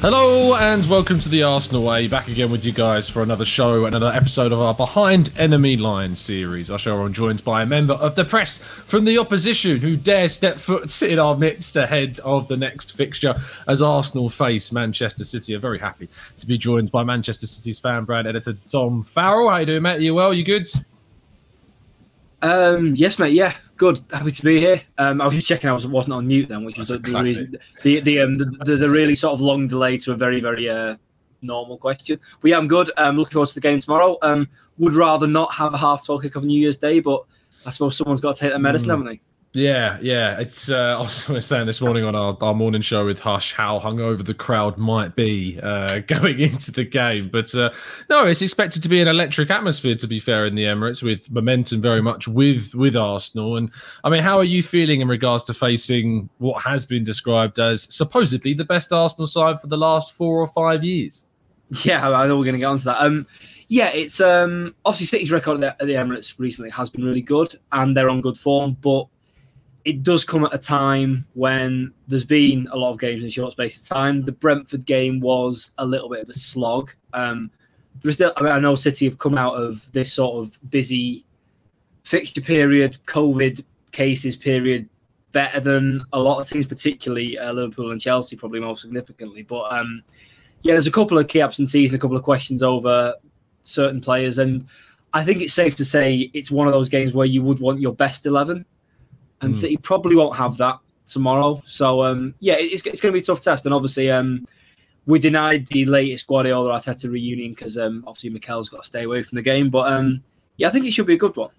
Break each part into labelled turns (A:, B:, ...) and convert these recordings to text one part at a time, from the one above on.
A: Hello and welcome to the Arsenal Way. Back again with you guys for another show, another episode of our Behind Enemy Lines series. Our show, I'm joined by a member of the press from the opposition who dare step foot in our midst ahead of the next fixture as Arsenal face Manchester City. I'm very happy to be joined by Manchester City's fan brand editor Dom Farrell. How you doing, mate? Are you well? You good?
B: Um, yes, mate. Yeah, good. Happy to be here. Um, I was just checking I was, wasn't on mute then, which was the, the, reason, the the, um, the, the, the really sort of long delay to a very very uh, normal question. But yeah, I'm good. I'm looking forward to the game tomorrow. Um, would rather not have a half twelve kick of New Year's Day, but I suppose someone's got to take their medicine, mm. haven't they?
A: Yeah, yeah. It's uh, I was saying this morning on our, our morning show with Hush how hungover the crowd might be uh, going into the game, but uh, no, it's expected to be an electric atmosphere. To be fair, in the Emirates, with momentum very much with with Arsenal. And I mean, how are you feeling in regards to facing what has been described as supposedly the best Arsenal side for the last four or five years?
B: Yeah, I know we're going to get onto that. Um, yeah, it's um, obviously City's record at the, at the Emirates recently has been really good, and they're on good form, but it does come at a time when there's been a lot of games in a short space of time. The Brentford game was a little bit of a slog. Um, still, I, mean, I know City have come out of this sort of busy fixture period, COVID cases period, better than a lot of teams, particularly uh, Liverpool and Chelsea, probably more significantly. But um, yeah, there's a couple of key absentees and a couple of questions over certain players, and I think it's safe to say it's one of those games where you would want your best eleven and mm. City probably won't have that tomorrow. So um, yeah, it's, it's going to be a tough test, and obviously um, we denied the latest Guardiola Arteta reunion because um, obviously Mikel's got to stay away from the game. But um, yeah, I think it should be a good one.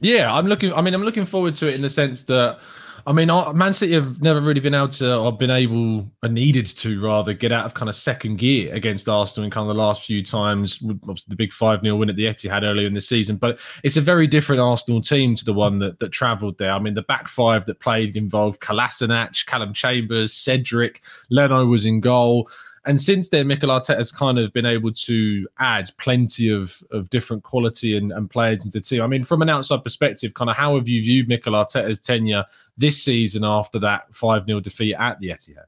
A: Yeah, I'm looking. I mean, I'm looking forward to it in the sense that I mean, Man City have never really been able to, or been able, or needed to rather, get out of kind of second gear against Arsenal in kind of the last few times. Obviously, the big 5 0 win at the Etihad earlier in the season. But it's a very different Arsenal team to the one that, that travelled there. I mean, the back five that played involved Kolasinac, Callum Chambers, Cedric, Leno was in goal. And since then, Mikel Arteta has kind of been able to add plenty of, of different quality and, and players into the team. I mean, from an outside perspective, kind of how have you viewed Mikel Arteta's tenure this season after that 5 0 defeat at the Etihad?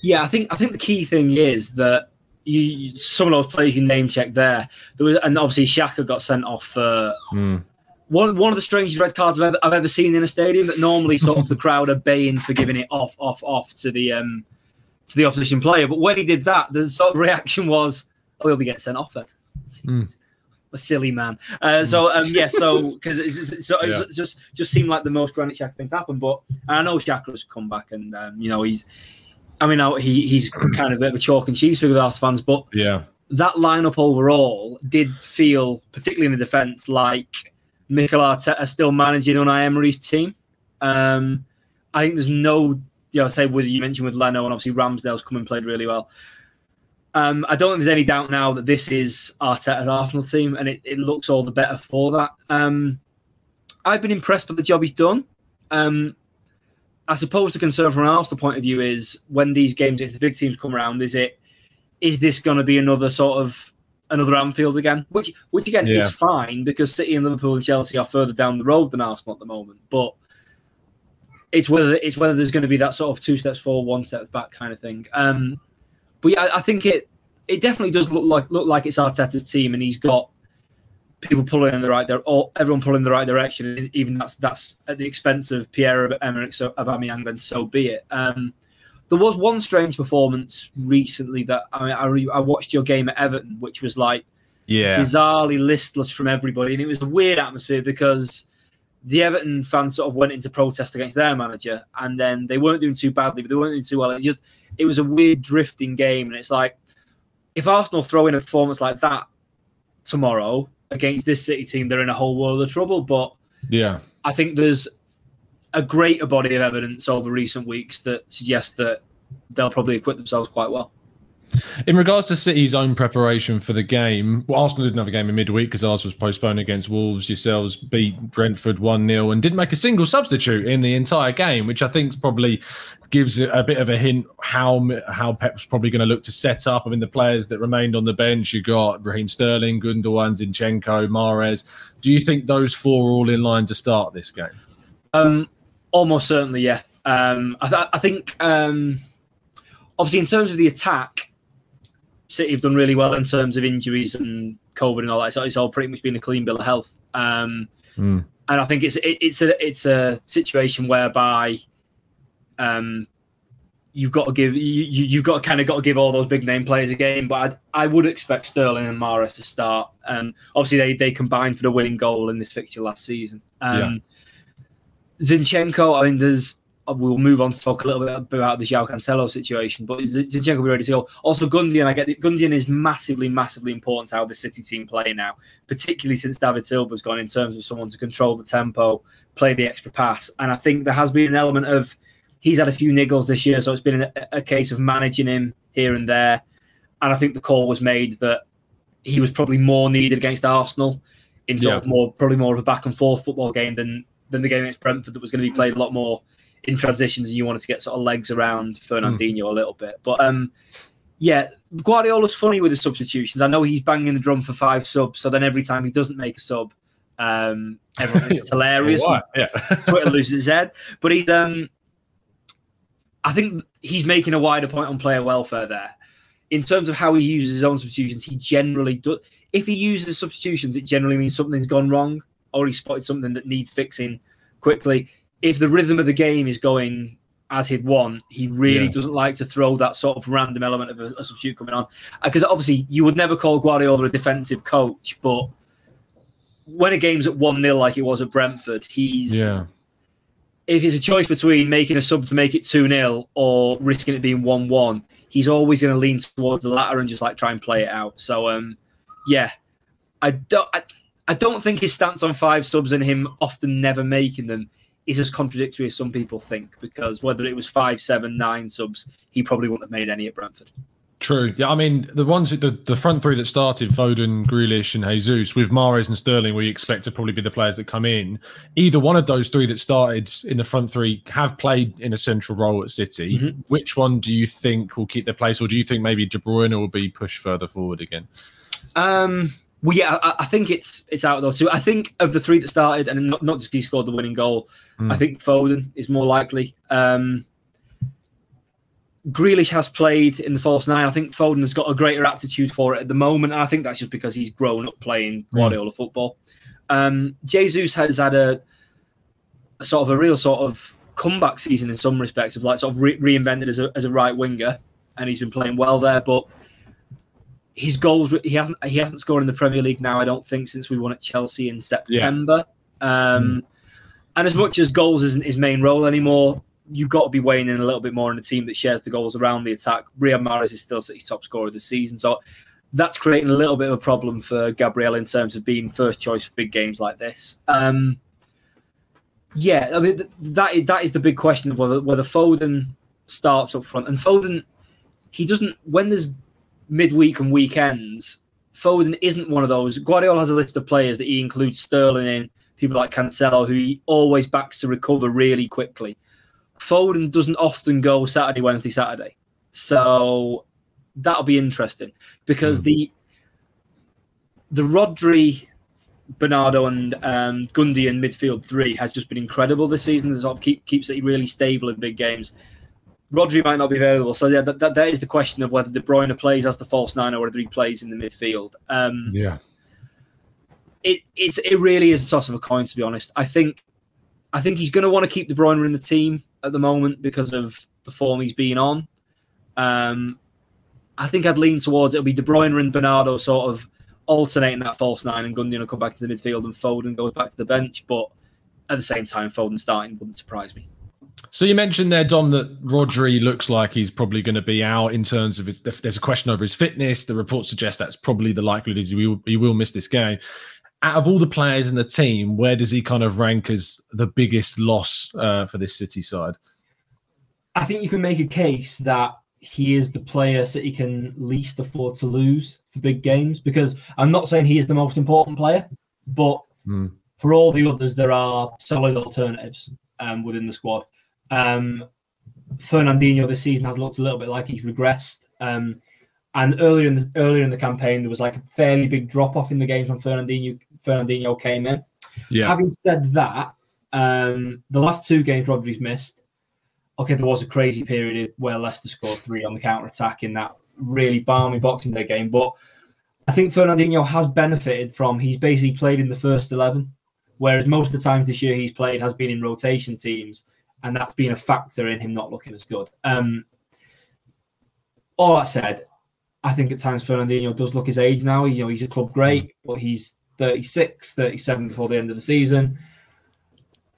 B: Yeah, I think I think the key thing is that you, some of those players you name check there. There was, and obviously Xhaka got sent off for mm. one one of the strangest red cards I've ever, I've ever seen in a stadium. That normally sort of the crowd are baying for giving it off, off, off to the um, to the opposition player. But when he did that, the sort of reaction was, "Oh, he'll be getting sent off then." Mm. A silly man. Uh, mm. So um, yeah, so because it's, so yeah. it's just just seemed like the most Granit Xhaka thing to happen. But I know Xhaka's come back, and um, you know he's. I mean, he he's kind of a bit of a chalk and cheese figure with Arsenal fans, but
A: yeah,
B: that lineup overall did feel, particularly in the defence, like Mikel Arteta still managing Unai Emery's team. Um, I think there's no you know, say with you mentioned with Leno and obviously Ramsdale's come and played really well. Um, I don't think there's any doubt now that this is Arteta's Arsenal team, and it, it looks all the better for that. Um, I've been impressed with the job he's done. Um, I suppose the concern from an Arsenal point of view is when these games, if the big teams come around, is it is this going to be another sort of another Anfield again? Which, which again yeah. is fine because City and Liverpool and Chelsea are further down the road than Arsenal at the moment, but it's whether it's whether there's going to be that sort of two steps forward, one step back kind of thing. Um, but yeah, I think it it definitely does look like look like it's Arteta's team, and he's got people pulling in the right there, or everyone pulling in the right direction. Even that's that's at the expense of Pierre Emerick so Aubameyang. Then so be it. Um, there was one strange performance recently that I mean, I, re, I watched your game at Everton, which was like
A: yeah
B: bizarrely listless from everybody, and it was a weird atmosphere because the Everton fans sort of went into protest against their manager, and then they weren't doing too badly, but they weren't doing too well. It just it was a weird drifting game, and it's like if Arsenal throw in a performance like that tomorrow against this City team, they're in a whole world of trouble. But
A: yeah,
B: I think there's a greater body of evidence over recent weeks that suggests that they'll probably equip themselves quite well.
A: In regards to City's own preparation for the game, well, Arsenal didn't have a game in midweek because ours was postponed against Wolves. Yourselves beat Brentford 1 0 and didn't make a single substitute in the entire game, which I think probably gives a bit of a hint how how Pep's probably going to look to set up. I mean, the players that remained on the bench, you got Raheem Sterling, Gundogan, Zinchenko, Mahrez. Do you think those four are all in line to start this game?
B: Um, almost certainly, yeah. Um, I, th- I think. Um obviously, in terms of the attack, City have done really well in terms of injuries and COVID and all that. So it's all pretty much been a clean bill of health. Um,
A: Mm.
B: And I think it's it, it's a it's a situation whereby um, you've got to give you, you you've got to kind of got to give all those big name players a game. But I'd, I would expect Sterling and Mahrez to start. Um, obviously, they they combined for the winning goal in this fixture last season. Um, Zinchenko, I mean, there's Uh, we'll move on to talk a little bit about the João Cancelo situation, but Zinchenko will be ready to go. Also, Gundogan, I get that Gundogan is massively, massively important to how the City team play now, particularly since David Silva's gone in terms of someone to control the tempo, play the extra pass. And I think there has been an element of he's had a few niggles this year, so it's been a, a case of managing him here and there. And I think the call was made that he was probably more needed against Arsenal in sort
A: Yeah.
B: of more, probably more of a back and forth football game than than the game against Brentford that was going to be played a lot more in transitions and you wanted to get sort of legs around Fernandinho a little bit. But um, yeah, Guardiola's funny with the substitutions. I know he's banging the drum for five subs, so then every time he doesn't make a sub, um, everyone thinks it's hilarious.
A: Yeah.
B: Twitter loses his head. But he's um I think he's making a wider point on player welfare there. In terms of how he uses his own substitutions, he generally does if he uses substitutions, it generally means something's gone wrong or he spotted something that needs fixing quickly. If the rhythm of the game is going as he'd want, he really
A: Yeah.
B: doesn't like to throw that sort of random element of a, a substitute coming on. Because obviously you would never call Guardiola a defensive coach, but when a game's at 1 0 like it was at Brentford, he's
A: Yeah.
B: if it's a choice between making a sub to make it 2 0 or risking it being 1 1, he's always going to lean towards the latter and just like try and play it out. So, um, yeah, I don't, I, I don't think his stance on five subs and him often never making them is as contradictory as some people think because whether it was five, seven, nine subs, he probably wouldn't have made any at Brentford.
A: True. Yeah, I mean the ones the, the front three that started Foden, Grealish, and Jesus with Mahrez and Sterling, we expect to probably be the players that come in. Either one of those three that started in the front three have played in a central role at City.
B: Mhm.
A: Which one do you think will keep their place, or do you think maybe De Bruyne will be pushed further forward again?
B: Um, well, yeah, I, I think it's it's out of those two. I think of the three that started, and not not just he scored the winning goal.
A: Mm.
B: I think Foden is more likely. Um, Grealish has played in the false nine. I think Foden has got a greater aptitude for it at the moment. And I think that's just because he's grown up playing Guardiola football. Um, Jesus has had a, a sort of a real sort of comeback season in some respects of like sort of re- reinvented as a, as a right winger, and he's been playing well there. But his goals he hasn't he hasn't scored in the Premier League now. I don't think since we won at Chelsea in September. Um, And as much as goals isn't his main role anymore, you've got to be weighing in a little bit more in a team that shares the goals around the attack. Riyad Mahrez is still City's top scorer of the season, so that's creating a little bit of a problem for Gabriel in terms of being first choice for big games like this. Um, yeah, I mean th- that is, that is the big question of whether whether Foden starts up front and Foden he doesn't when there's midweek and weekends. Foden isn't one of those. Guardiola has a list of players that he includes Sterling in, people like Cancelo, who he always backs to recover really quickly. Foden doesn't often go Saturday, Wednesday, Saturday. So that'll be interesting because
A: Mm.
B: the the Rodri, Bernardo, and um, Gundy midfield three has just been incredible this season. It sort of keep, keeps it really stable in big games. Rodri might not be available, so yeah, that, that, that is the question of whether De Bruyne plays as the false nine or whether he plays in the midfield. Um,
A: Yeah.
B: it it's it really is a toss of a coin to be honest. I think I think he's going to want to keep De Bruyne in the team at the moment because of the form he's been on. Um, I think I'd lean towards it'll be De Bruyne and Bernardo sort of alternating that false nine, and Gundogan will come back to the midfield and Foden goes back to the bench. But at the same time, Foden starting wouldn't surprise me.
A: So you mentioned there, Dom, that Rodri looks like he's probably going to be out in terms of his. if There's a question over his fitness. The report suggests that's probably the likelihood is he will, he will miss this game. Out of all the players in the team, where does he kind of rank as the biggest loss uh, for this City side?
C: I think you can make a case that he is the player City can least afford to lose for big games because I'm not saying he is the most important player, but
A: Hmm.
C: for all the others, there are solid alternatives um, within the squad. Um, Fernandinho this season has looked a little bit like he's regressed. Um, and earlier in the earlier in the campaign, there was like a fairly big drop off in the games when Fernandinho Fernandinho came in.
A: Yeah.
C: Having said that, um, the last two games Rodri's missed,
B: okay, there was a crazy period where Leicester scored three on the counter attack in that really balmy Boxing Day game, but I think Fernandinho has benefited from he's basically played in the first eleven, whereas most of the times this year he's played has been in rotation teams, and that's been a factor in him not looking as good. Um, all that said, I think at times Fernandinho does look his age now. You know, he's a club great, but he's 36, 37 before the end of the season.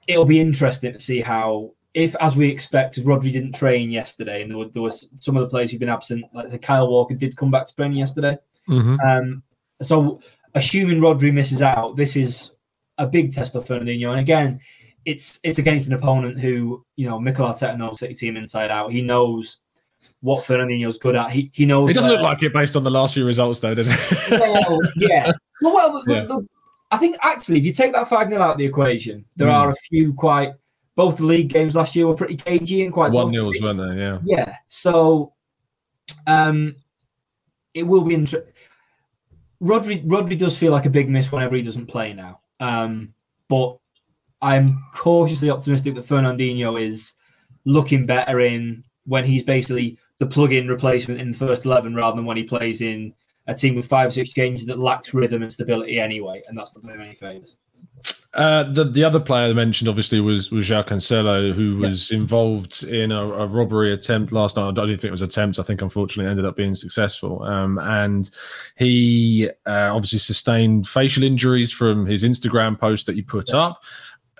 B: It'll be interesting to see how, if as we expect, Rodri didn't train yesterday, and there, were, there was some of the players who've been absent, like Kyle Walker did come back to training yesterday.
A: Mm-hmm.
B: Um, so, assuming Rodri misses out, this is a big test of Fernandinho. And again, it's it's against an opponent who, you know, Mikel Arteta knows City team inside out. He knows what Fernandinho's good at. He he knows.
A: It doesn't
B: where-
A: look like it based on the last few results, though, does it?
B: well, yeah. Well, well
A: Yeah.
B: I think actually, if you take that 5 0 out of the equation, there
A: Mm.
B: are a few quite. Both the league games last year were pretty cagey and quite.
A: One
B: close.
A: nils, weren't they? Yeah.
B: Yeah. So um, it will be interesting. Rodri, Rodri does feel like a big miss whenever he doesn't play now. Um, but I'm cautiously optimistic that Fernandinho is looking better in when he's basically the plug-in replacement in the first eleven rather than when he plays in a team with five or six games that lacks rhythm and stability anyway, and that's not doing any favors.
A: Uh, the the other player I mentioned obviously was was João Cancelo, who was involved in a, a robbery attempt last night. I don't think it was attempt. I think unfortunately it ended up being successful. Um, and he uh, obviously sustained facial injuries from his Instagram post that he put up.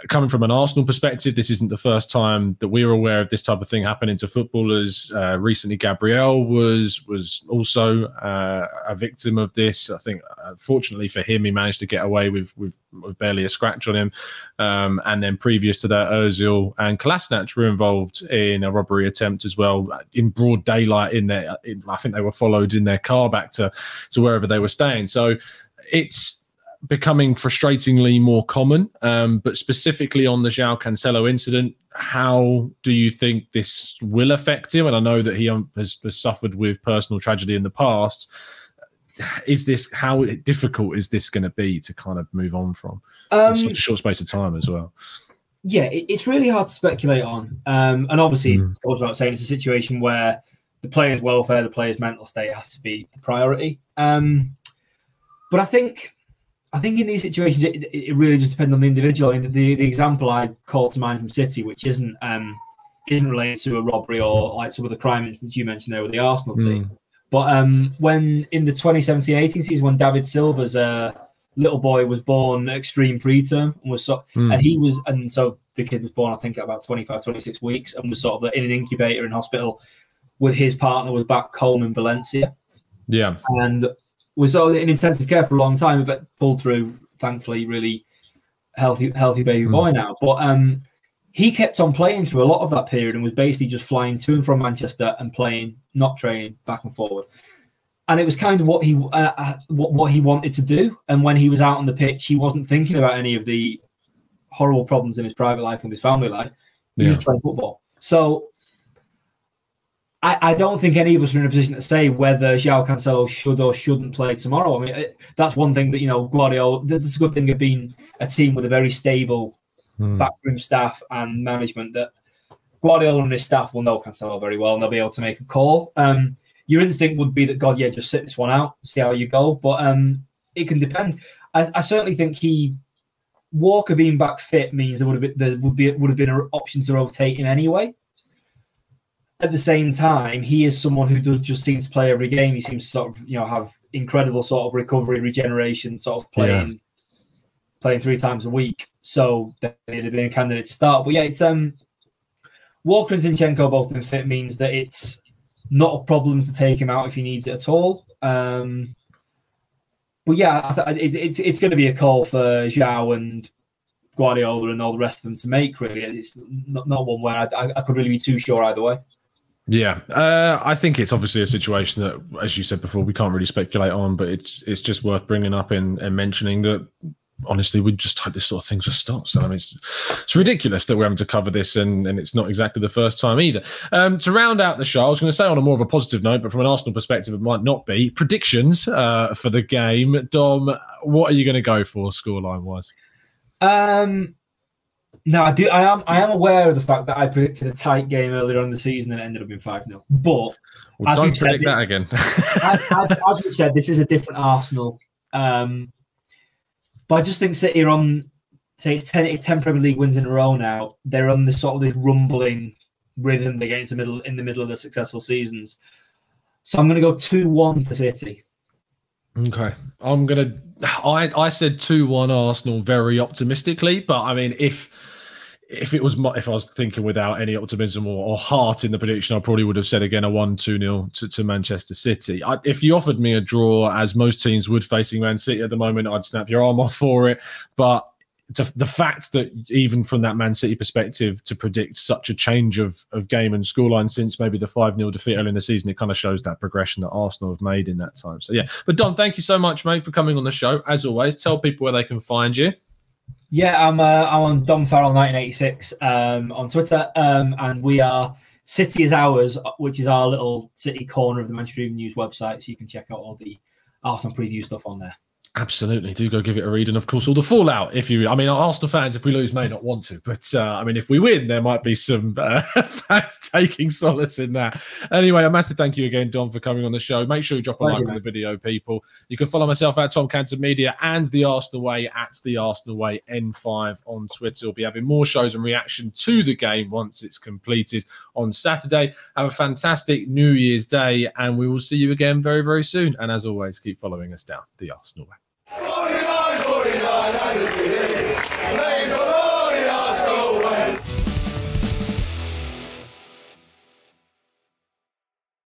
A: Coming from an Arsenal perspective, this isn't the first time that we're aware of this type of thing happening to footballers. Uh, recently, Gabriel was was also uh, a victim of this. I think, uh, fortunately for him, he managed to get away with with, with barely a scratch on him. Um, and then previous to that, Ozil and Kolasinac were involved in a robbery attempt as well in broad daylight. In their, in, I think they were followed in their car back to to wherever they were staying. So it's becoming frustratingly more common. Um, but specifically on the João Cancelo incident, how do you think this will affect him? And I know that he um, has, has suffered with personal tragedy in the past. Is this how difficult is this going to be to kind of move on from in
B: Um,
A: such a short space of time as well?
B: yeah, it, it's really hard to speculate on. Um, and obviously,
A: Mm.
B: goes without saying, it's a situation where the player's welfare, the player's mental state has to be the priority. Um, but I think, I think in these situations, it, it really just depends on the individual. I mean, the, the example I call to mind from City, which isn't um, isn't related to a robbery or like some of the crime incidents you mentioned there with the Arsenal team. But um, when in the 2017-18 season, when David Silva's uh, little boy was born extreme preterm and was so,
A: Mm.
B: and he was, and so the kid was born, I think, at about 25, 26 weeks, and was sort of in an incubator in hospital with his partner was back home in Valencia,
A: Yeah.
B: and was sort of in intensive care for a long time, but pulled through. Thankfully, really healthy, healthy baby
A: Mm.
B: boy now. But um, he kept on playing through a lot of that period and was basically just flying to and from Manchester and playing, not training, back and forward. And it was kind of what he uh, uh, what, what he wanted to do. And when he was out on the pitch, he wasn't thinking about any of the horrible problems in his private life and his family life. He was
A: Yeah.
B: just playing football. So I, I don't think any of us are in a position to say whether João Cancelo should or shouldn't play tomorrow. I mean, it, that's one thing that you know Guardiola. That's a good thing of being a team with a very stable
A: Mm.
B: backroom staff and management. That Guardiola and his staff will know Cancelo very well, and they'll be able to make a call. Um, your instinct would be that God, yeah, just sit this one out, see how you go. But um, it can depend. I, I certainly think he Walker being back fit means there would have been there would be would have been an option to rotate him anyway. At the same time, he is someone who does just seem to play every game. He seems to sort of you know have incredible sort of recovery, regeneration, sort of playing playing three times a week. So it'd have been a candidate to start. But yeah, it's um Walker and Zinchenko both been fit means that it's not a problem to take him out if he needs it at all. Um, but yeah, I th- it's it's it's going to be a call for João and Guardiola and all the rest of them to make. Really, it's not, not one where I, I could really be too sure either way.
A: Yeah, uh, I think it's obviously a situation that, as you said before, we can't really speculate on, but it's it's just worth bringing up and, and mentioning that. Honestly, we just hope this sort of thing just stops. And I mean, it's, it's ridiculous that we're having to cover this, and, and it's not exactly the first time either. Um, to round out the show, I was going to say on a more of a positive note, but from an Arsenal perspective, it might not be. Predictions uh, for the game, Dom. What are you going to go for, scoreline wise?
B: Um, No, I do. I am. I am aware of the fact that I predicted a tight game earlier on in the season and it ended up being five 0 But
A: Well,
B: As
A: don't
B: we've said,
A: predict that again.
B: as, as, as we said, this is a different Arsenal. Um, but I just think City are on say it's 10, it's 10 Premier League wins in a row now. They're on this sort of this rumbling rhythm they get into middle in the middle of the successful seasons. So I'm going to go two one to City.
A: Okay, I'm gonna. I I said two one Arsenal very optimistically, but I mean if if it was my, if I was thinking without any optimism or, or heart in the prediction, I probably would have said again a one two nil to, to Manchester City. I, if you offered me a draw, as most teams would facing Man City at the moment, I'd snap your arm off for it. But to, the fact that even from that Man City perspective, to predict such a change of, of game and scoreline since maybe the 5 0 defeat early in the season, it kind of shows that progression that Arsenal have made in that time. So, yeah. But, Dom, thank you so much, mate, for coming on the show. As always, tell people where they can find you.
B: Yeah, I'm uh, I'm on Dom Farrell 1986 um, on Twitter, um, and we are City is ours, which is our little city corner of the Manchester Evening News website. So you can check out all the Arsenal preview stuff on there.
A: Absolutely, do go give it a read, and of course, all the fallout. If you, I mean, Arsenal fans, if we lose, may not want to, but uh, I mean, if we win, there might be some uh, fans taking solace in that. Anyway, a massive thank you again, Dom, for coming on the show. Make sure you drop a
B: Pleasure,
A: like on the video, people. You can follow myself at Tom Cantor Media and the Arsenal Way at the Arsenal Way N5 on Twitter. We'll be having more shows and reaction to the game once it's completed on Saturday. Have a fantastic New Year's Day, and we will see you again very, very soon. And as always, keep following us down the Arsenal Way.
D: 49, 49, and it's